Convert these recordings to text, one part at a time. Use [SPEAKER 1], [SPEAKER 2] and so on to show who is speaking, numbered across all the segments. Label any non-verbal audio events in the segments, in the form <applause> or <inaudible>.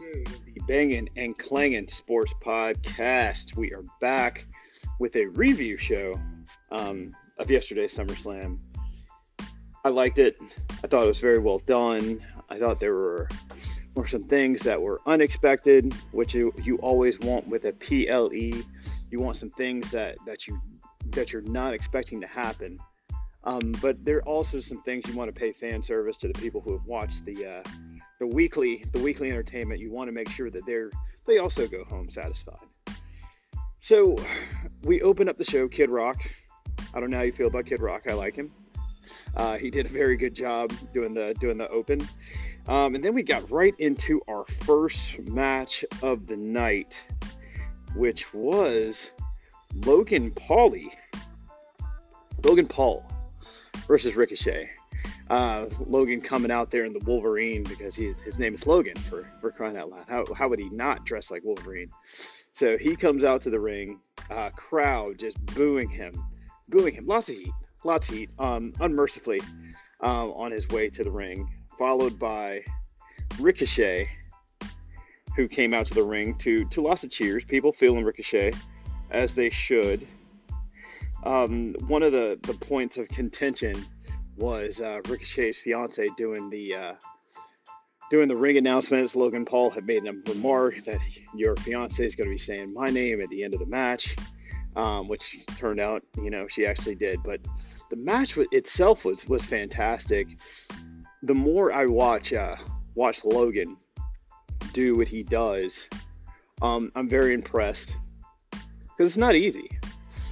[SPEAKER 1] of the Bangin' and Clangin' Sports Podcast. We are back with a review show um, of yesterday's SummerSlam. I liked it. I thought it was very well done. I thought there were were some things that were unexpected, which you, you always want with a PLE. You want some things that, that you that you're not expecting to happen. Um, but there are also some things you want to pay fan service to the people who have watched the uh, the weekly the weekly entertainment. You want to make sure that they're they also go home satisfied. So we open up the show, Kid Rock. I don't know how you feel about Kid Rock. I like him. Uh, he did a very good job doing the doing the open. Um, and then we got right into our first match of the night, which was Logan Paulie. Logan Paul versus Ricochet. Uh, Logan coming out there in the Wolverine because he, his name is Logan for, for crying out loud. How, how would he not dress like Wolverine? So he comes out to the ring, uh, crowd just booing him, booing him. Lots of heat, lots of heat, um, unmercifully um, on his way to the ring, followed by Ricochet, who came out to the ring to to lots of cheers. People feeling Ricochet as they should. Um, one of the, the points of contention was uh, Ricochet's fiance doing the uh, doing the ring announcements. Logan Paul had made a remark that your fiance is going to be saying my name at the end of the match, um, which turned out, you know, she actually did. But the match itself was was fantastic. The more I watch uh, watch Logan do what he does, um, I'm very impressed because it's not easy.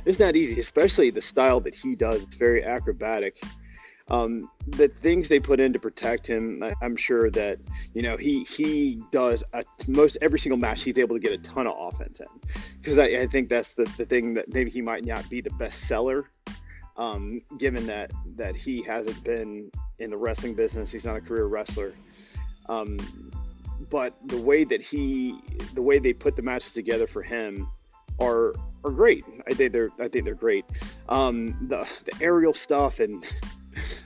[SPEAKER 1] It's not easy, especially the style that he does. It's very acrobatic. Um, the things they put in to protect him, I, am sure that you know he he does a, most every single match. He's able to get a ton of offense in because I, I, think that's the, the thing that maybe he might not be the best seller, um, given that that he hasn't been in the wrestling business. He's not a career wrestler. Um, but the way that he, the way they put the matches together for him, are are great. I think they're I think they're great. Um, the the aerial stuff and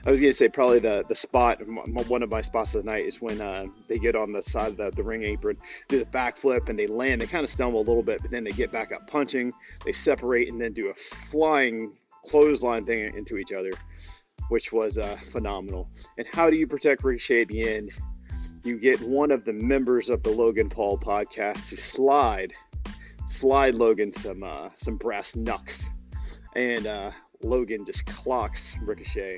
[SPEAKER 1] I was gonna say probably the the spot one of my spots of the night is when uh, they get on the side of the, the ring apron, do the backflip and they land. They kind of stumble a little bit, but then they get back up punching. They separate and then do a flying clothesline thing into each other, which was uh, phenomenal. And how do you protect Ricochet at the end? You get one of the members of the Logan Paul podcast to slide slide Logan some uh, some brass knucks, and uh, Logan just clocks Ricochet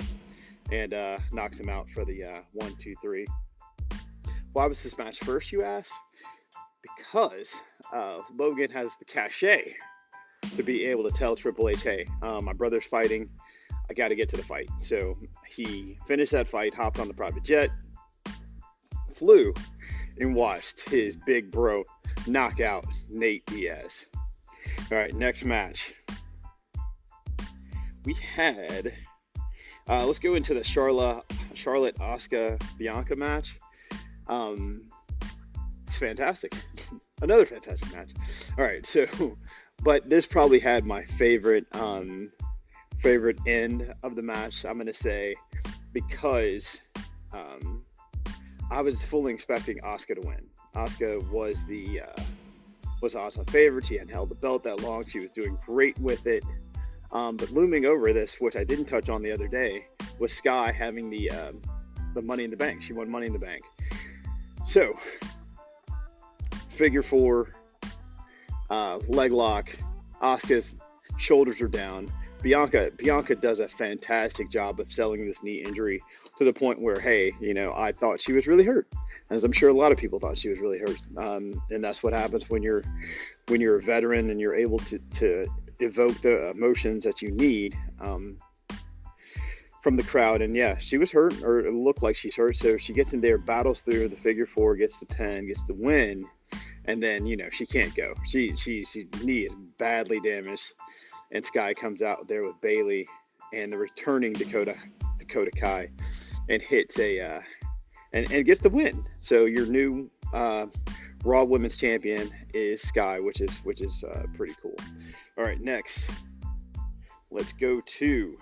[SPEAKER 1] and uh, knocks him out for the uh, one, two, three. Why was this match first, you ask? Because uh, Logan has the cachet to be able to tell Triple H, hey, uh, my brother's fighting. I got to get to the fight. So he finished that fight, hopped on the private jet, flew, and watched his big bro knock out Nate Diaz. All right, next match. We had. Uh, let's go into the Charlotte Charlotte Asuka Bianca match. Um, it's fantastic. <laughs> Another fantastic match. All right, so, <laughs> but this probably had my favorite um, favorite end of the match. I'm gonna say because um, I was fully expecting Asuka to win. Asuka was the uh, was Asuka favorite. She hadn't held the belt that long. She was doing great with it. Um, but looming over this, which I didn't touch on the other day, was Sky having the um, the Money in the Bank. She won Money in the Bank. So, figure four, uh, leg lock. Asuka's shoulders are down. Bianca Bianca does a fantastic job of selling this knee injury to the point where, hey, you know, I thought she was really hurt as I'm sure a lot of people thought she was really hurt. Um, and that's what happens when you're when you're a veteran and you're able to, to evoke the emotions that you need um, from the crowd. And yeah, she was hurt, or it looked like she's hurt. So she gets in there, battles through the figure four, gets the pin, gets the win, and then you know she can't go. She she she knee is badly damaged, and Sky comes out there with Bayley and the returning Dakota Dakota Kai, and hits a. Uh, and, and gets the win. So your new uh, Raw Women's Champion is Sky, which is which is uh, pretty cool. All right, next, let's go to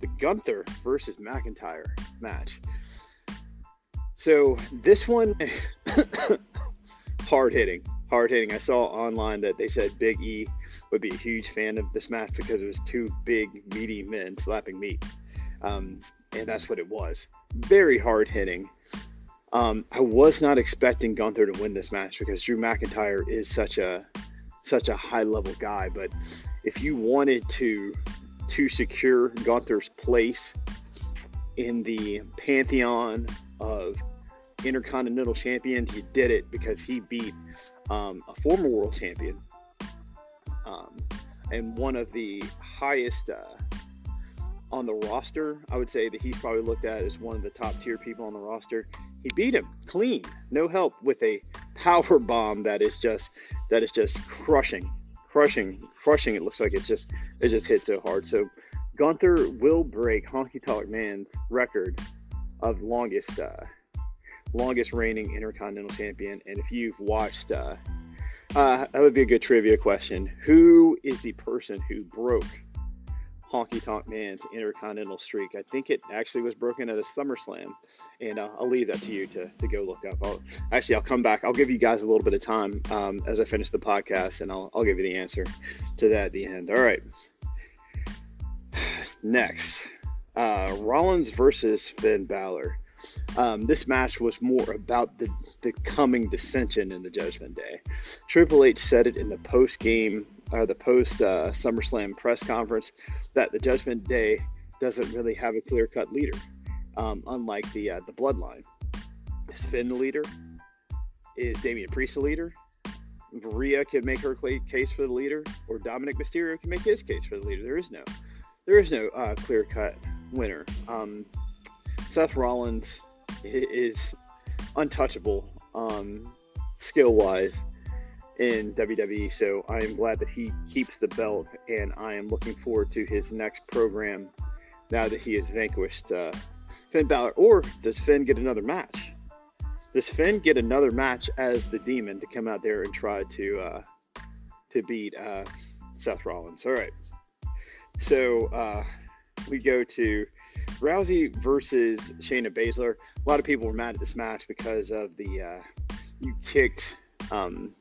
[SPEAKER 1] the Gunther versus McIntyre match. So this one, <coughs> hard hitting, hard hitting. I saw online that they said Big E would be a huge fan of this match because it was two big, meaty men slapping meat. Um, and that's what it was. Very hard hitting. Um, I was not expecting Gunther to win this match because Drew McIntyre is such a such a high level guy. But if you wanted to to secure Gunther's place in the pantheon of intercontinental champions, you did it because he beat um, a former world champion um, and one of the highest uh, on the roster. I would say that he's probably looked at as one of the top tier people on the roster. He beat him clean, no help, with a power bomb that is just that is just crushing, crushing, crushing. It looks like it's just it just hit so hard. So Gunther will break Honky Tonk Man's record of longest uh, longest reigning Intercontinental Champion. And if you've watched, uh, uh, that would be a good trivia question. Who is the person who broke Honky Tonk Man's Intercontinental streak? I think it actually was broken at a SummerSlam, and uh, I'll leave that to you to, to go look up. I'll, actually, I'll come back. I'll give you guys a little bit of time um, as I finish the podcast, and I'll, I'll give you the answer to that at the end. All right. <sighs> Next, uh, Rollins versus Finn Balor. Um, this match was more about the, the coming dissension in the Judgment Day. Triple H said it in the post game or the post uh, SummerSlam press conference that the Judgment Day doesn't really have a clear cut leader, um, unlike the uh, the Bloodline. Is Finn the leader? Is Damian Priest the leader? Rhea can make her case for the leader, or Dominik Mysterio can make his case for the leader. There is no, there is no uh, clear cut winner. Um, Seth Rollins is untouchable um, skill wise in WWE. So I am glad that he keeps the belt, and I am looking forward to his next program now that he has vanquished uh, Finn Balor. Or does Finn get another match? Does Finn get another match as the Demon to come out there and try to uh, to beat uh, Seth Rollins? All right. So uh, we go to Rousey versus Shayna Baszler. A lot of people were mad at this match because of the uh, you kicked um,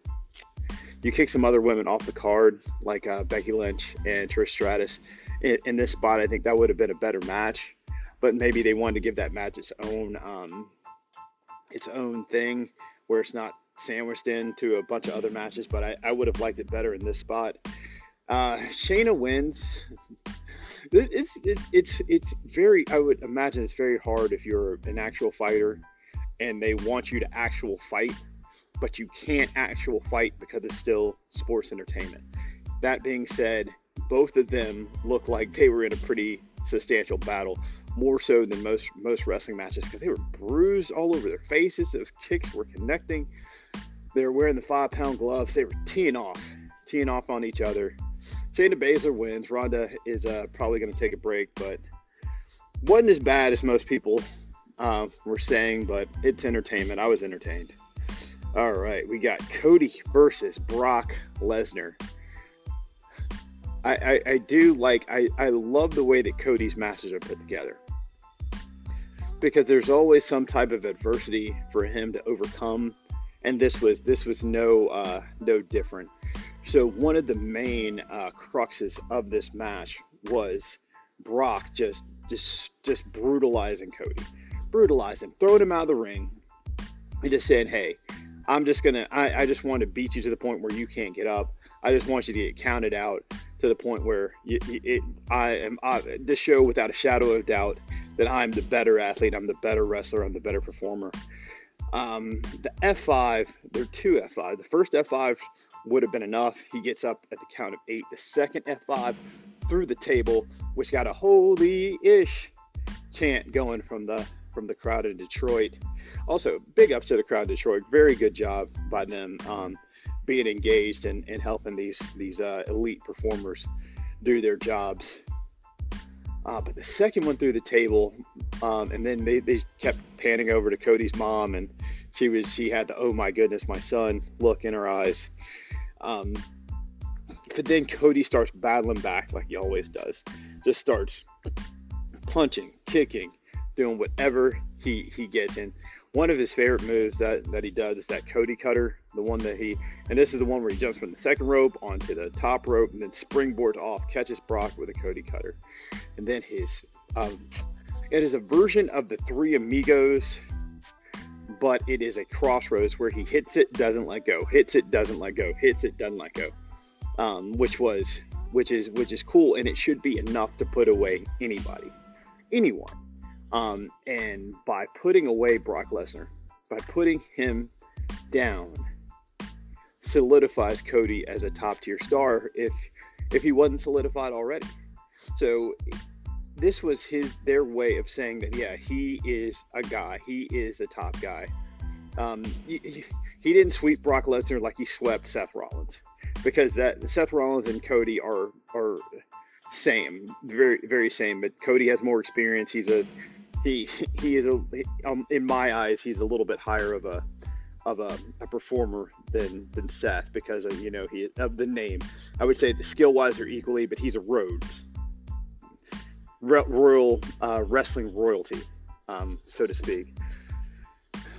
[SPEAKER 1] you kick some other women off the card like uh, Becky Lynch and Trish Stratus. In, in, this spot, I think that would have been a better match, but maybe they wanted to give that match its own um, its own thing where it's not sandwiched into a bunch of other matches. But I, I would have liked it better in this spot. Uh, Shayna wins it's, it's it's very i would imagine it's very hard if you're an actual fighter and they want you to actual fight but you can't actual fight because it's still sports entertainment that being said both of them look like they were in a pretty substantial battle more so than most most wrestling matches because they were bruised all over their faces those kicks were connecting they were wearing the five pound gloves they were teeing off teeing off on each other Shayna Baszler wins. Ronda is uh, probably going to take a break, but wasn't as bad as most people uh, were saying, but it's entertainment. I was entertained. All right, we got Cody versus Brock Lesnar. I, I, I do like, I, I love the way that Cody's matches are put together because there's always some type of adversity for him to overcome and this was this was no uh, no different so one of the main uh, cruxes of this match was Brock just just just brutalizing Cody, brutalizing, throwing him out of the ring, and just saying, "Hey, I'm just gonna, I, I just want to beat you to the point where you can't get up. I just want you to get counted out to the point where it, I am I, this show without a shadow of doubt that I'm the better athlete, I'm the better wrestler, I'm the better performer." Um, the F5, there are two F5. The first F5 would have been enough. He gets up at the count of eight. The second F5 through the table, which got a holy ish chant going from the from the crowd in Detroit. Also, big ups to the crowd in Detroit. Very good job by them um, being engaged and, and helping these these uh, elite performers do their jobs. Uh, but the second one through the table, um, and then they, they kept panning over to Cody's mom, and she was she had the oh my goodness my son look in her eyes um, but then Cody starts battling back like he always does. Just starts punching, kicking, doing whatever he he gets in. one of his favorite moves that, that he does is that Cody cutter, the one that he, and this is the one where he jumps from the second rope onto the top rope and then springboards off, catches Brock with a Cody cutter. And then his, um, it is a version of the Three Amigos, but it is a crossroads where he hits it, doesn't let go, hits it, doesn't let go, hits it, doesn't let go, um, which was, which is, which is cool, and it should be enough to put away anybody, anyone. Um, and by putting away Brock Lesnar, by putting him down, solidifies Cody as a top tier star if if he wasn't solidified already. So this was his their way of saying that yeah he is a guy he is a top guy. Um, he, he didn't sweep Brock Lesnar like he swept Seth Rollins because that Seth Rollins and Cody are are same very very same but Cody has more experience he's a he he is a um, in my eyes he's a little bit higher of a of a, a performer than than Seth because of, you know he of the name. I would say skill wise they're equally, but he's a Rhodes royal uh, wrestling royalty, um, so to speak.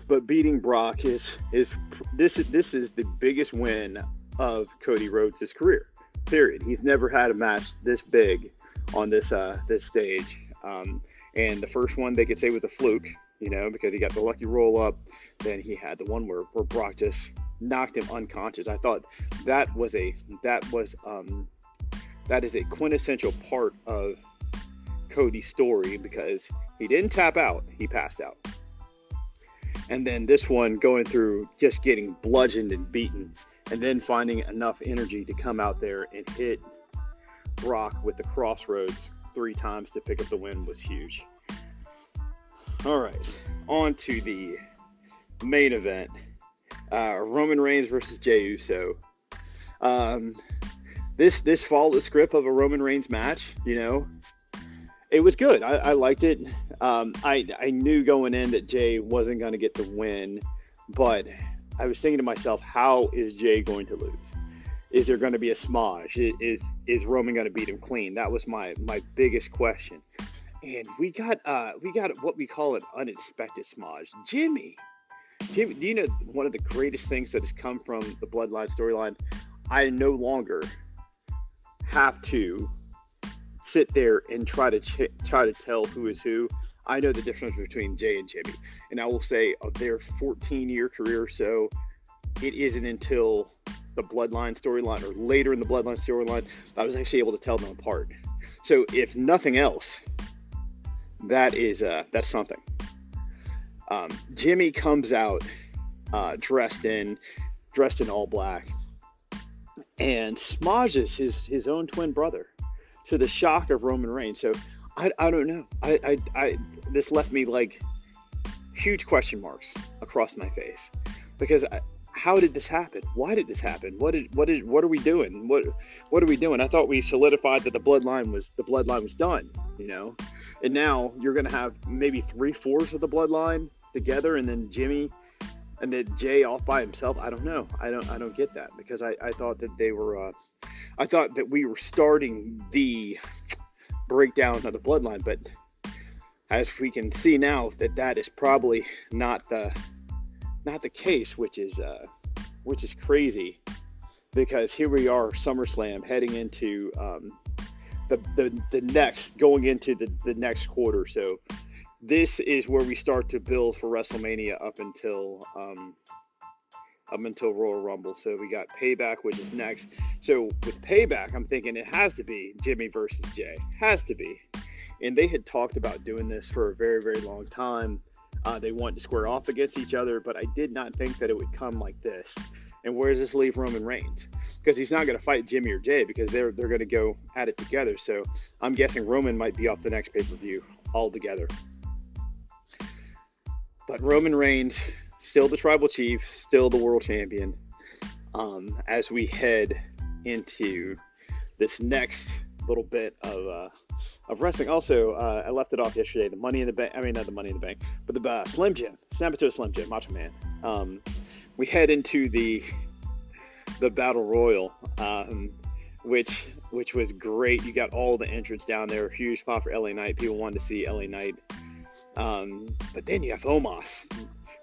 [SPEAKER 1] But beating Brock is is this this is the biggest win of Cody Rhodes' career. Period. He's never had a match this big on this uh, this stage. Um, and the first one they could say was a fluke, you know, because he got the lucky roll up. Then he had the one where, where Brock just knocked him unconscious. I thought that was a that was um, that is a quintessential part of Cody's story because he didn't tap out, he passed out. And then this one going through just getting bludgeoned and beaten, and then finding enough energy to come out there and hit Brock with the crossroads three times to pick up the win was huge. All right, on to the main event uh, Roman Reigns versus Jey Uso. Um, this this followed the script of a Roman Reigns match. You know, it was good. I, I liked it. Um, I I knew going in that Jey wasn't going to get the win, but I was thinking to myself, how is Jey going to lose? Is there going to be a smudge? Is is Roman going to beat him clean? That was my my biggest question. And we got uh we got what we call an unexpected smudge. Jimmy, Jimmy, do you know one of the greatest things that has come from the Bloodline storyline? I no longer have to sit there and try to ch- try to tell who is who. I know the difference between Jey and Jimmy, and I will say of their 14 year career so, it isn't until the Bloodline storyline or later in the Bloodline storyline, I was actually able to tell them apart. So if nothing else, that is uh, that's something. Um, Jimmy comes out uh, dressed in dressed in all black and smages his his own twin brother to the shock of Roman Reigns. So I, I don't know. I, I, I this left me like huge question marks across my face because I, how did this happen? Why did this happen? What is what is what are we doing? What what are we doing? I thought we solidified that the bloodline was the bloodline was done, you know. And now you're gonna have maybe three fourths of the bloodline together, and then Jimmy and then Jey off by himself. I don't know. I don't I don't get that because I, I thought that they were uh, I thought that we were starting the breakdown of the bloodline, but as we can see now that that is probably not the not the case, which is uh, which is crazy because here we are, SummerSlam, heading into um, the, the the next, going into the the next quarter. So this is where we start to build for WrestleMania up until um, up until Royal Rumble. So we got Payback, which is next. So with Payback, I'm thinking it has to be Jimmy versus Jey. Has to be. And they had talked about doing this for a very, very long time. Uh, they wanted to square off against each other, but I did not think that it would come like this. And where does this leave Roman Reigns? Because he's not going to fight Jimmy or Jey because they're they're going to go at it together. So I'm guessing Roman might be off the next pay per view altogether. But Roman Reigns, still the tribal chief, still the world champion. Um, as we head into this next little bit of uh, of wrestling. Also, uh, I left it off yesterday. The Money in the Bank. I mean, not the Money in the Bank, but the uh, Slim Jim. Snap it to a Slim Jim, Macho Man. Um, we head into the the Battle Royal, um, which which was great. You got all the entrants down there. Huge pop for LA Knight. People wanted to see LA Knight. Um, but then you have Omos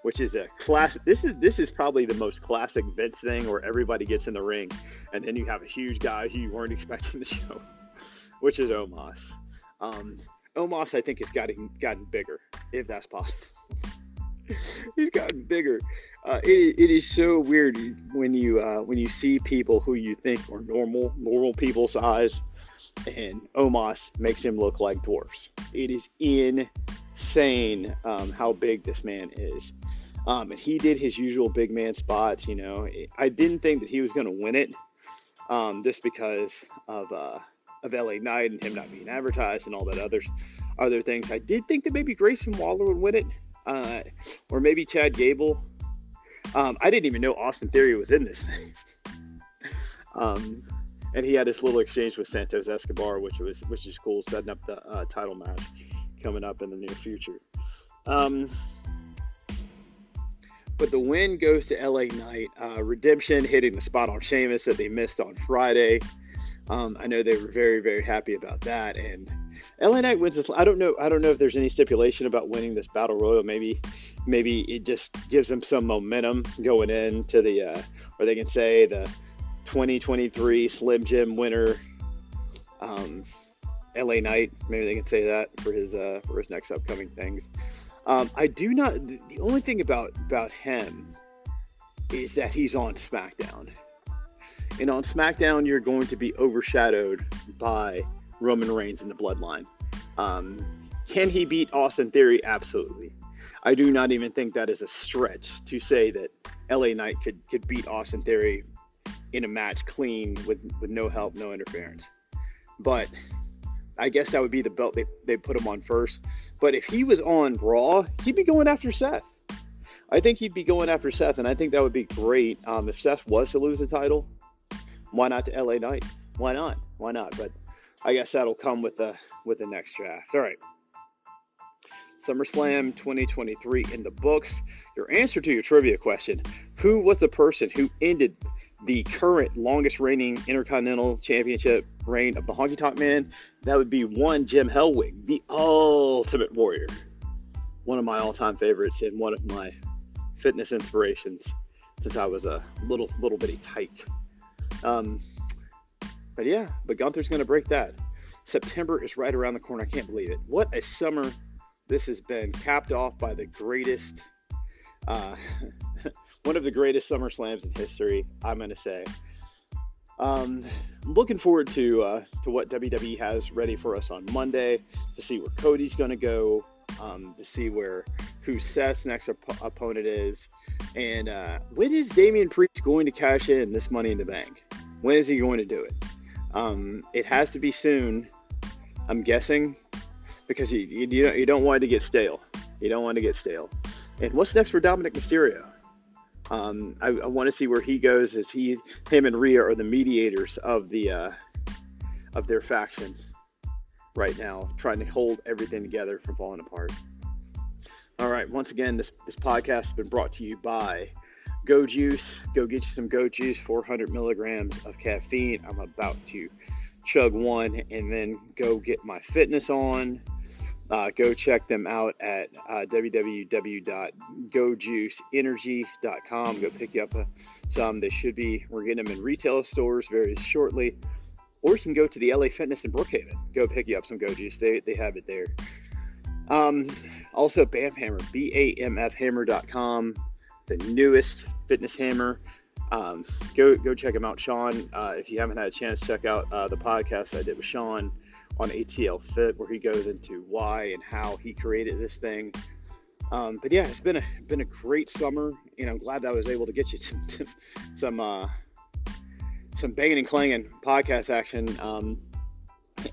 [SPEAKER 1] which is a classic. This is this is probably the most classic Vince thing where everybody gets in the ring, and then you have a huge guy who you weren't <laughs> expecting to show, which is Omos. Um, Omos, I think, has gotten gotten bigger, if that's possible. <laughs> He's gotten bigger. Uh, it, it is so weird when you uh, when you see people who you think are normal normal people size, and Omos makes him look like dwarfs. It is insane um, how big this man is. Um, and he did his usual big man spots. You know, I didn't think that he was going to win it, um, just because of uh, of LA Knight and him not being advertised and all that other other things. I did think that maybe Grayson Waller would win it, uh, or maybe Chad Gable. Um, I didn't even know Austin Theory was in this thing. <laughs> um, and he had this little exchange with Santos Escobar, which was which is cool, setting up the uh, title match coming up in the near future. Um, but the win goes to LA Knight. Uh, Redemption hitting the spot on Sheamus that they missed on Friday. Um, I know they were very, very happy about that. And LA Knight wins this. I don't know. I don't know if there's any stipulation about winning this battle royal. Maybe, maybe it just gives them some momentum going into the, uh, or they can say the 2023 Slim Jim winner, um, LA Knight. Maybe they can say that for his uh, for his next upcoming things. Um, I do not. The only thing about about him is that he's on SmackDown, and on SmackDown you're going to be overshadowed by Roman Reigns and the Bloodline. Um, can he beat Austin Theory? Absolutely. I do not even think that is a stretch to say that LA Knight could could beat Austin Theory in a match clean with with no help, no interference. But I guess that would be the belt they, they put him on first. But if he was on Raw, he'd be going after Seth. I think he'd be going after Seth, and I think that would be great. Um, if Seth was to lose the title, why not to LA Knight? Why not? Why not? But I guess that'll come with the with the next draft. All right. SummerSlam 2023 in the books. Your answer to your trivia question: Who was the person who ended the current longest reigning Intercontinental Championship reign of the Honky Tonk Man, that would be one Jim Hellwig, the Ultimate Warrior. One of my all-time favorites and one of my fitness inspirations since I was a little little bitty tyke. Um, but yeah, but Gunther's going to break that. September is right around the corner. I can't believe it. What a summer this has been, capped off by the greatest. Uh, <laughs> one of the greatest Summer Slams in history, I'm going to say. Um, looking forward to uh, to what WWE has ready for us on Monday to see where Cody's going to go, um, to see where who Seth's next op- opponent is, and uh, when is Damian Priest going to cash in this Money in the Bank? When is he going to do it? Um, it has to be soon, I'm guessing, because you, you, you don't want it to get stale. You don't want to get stale. And what's next for Dominik Mysterio? Um, I, I want to see where he goes as he, him, and Rhea are the mediators of the uh, of their faction right now, trying to hold everything together from falling apart. All right, once again, this this podcast has been brought to you by Go Juice. Go get you some Go Juice, 400 milligrams of caffeine. I'm about to chug one and then go get my fitness on uh, go check them out at uh, www.gojuiceenergy.com. Go pick you up uh, some. They should be, we're getting them in retail stores very shortly. Or you can go to the LA Fitness in Brookhaven. Go pick you up some Go Juice. They, they have it there. Um, also, BAMF Hammer, B A M F Hammer.com, the newest fitness hammer. Um, go go check him out, Sean. Uh, if you haven't had a chance, check out uh, the podcast I did with Sean on ATL Fit, where he goes into why and how he created this thing. Um, but yeah, it's been a been a great summer, and I'm glad that I was able to get you <laughs> some some uh, some banging and clanging podcast action um,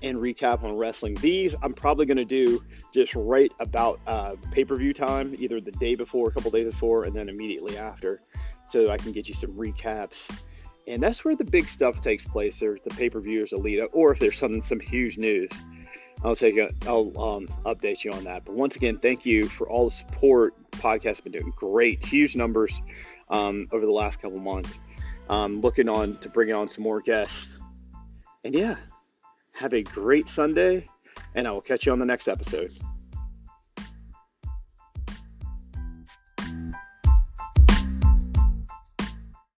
[SPEAKER 1] and recap on wrestling. These I'm probably going to do just right about uh, pay per view time, either the day before, a couple days before, and then immediately after, so I can get you some recaps and that's where the big stuff takes place. There's the pay per views, a lead or if there's some some huge news, I'll take a, I'll um, update you on that. But once again, thank you for all the support. Podcast's been doing great, huge numbers um, over the last couple months. Um, looking on to bring on some more guests, and yeah, have a great Sunday, and I will catch you on the next episode.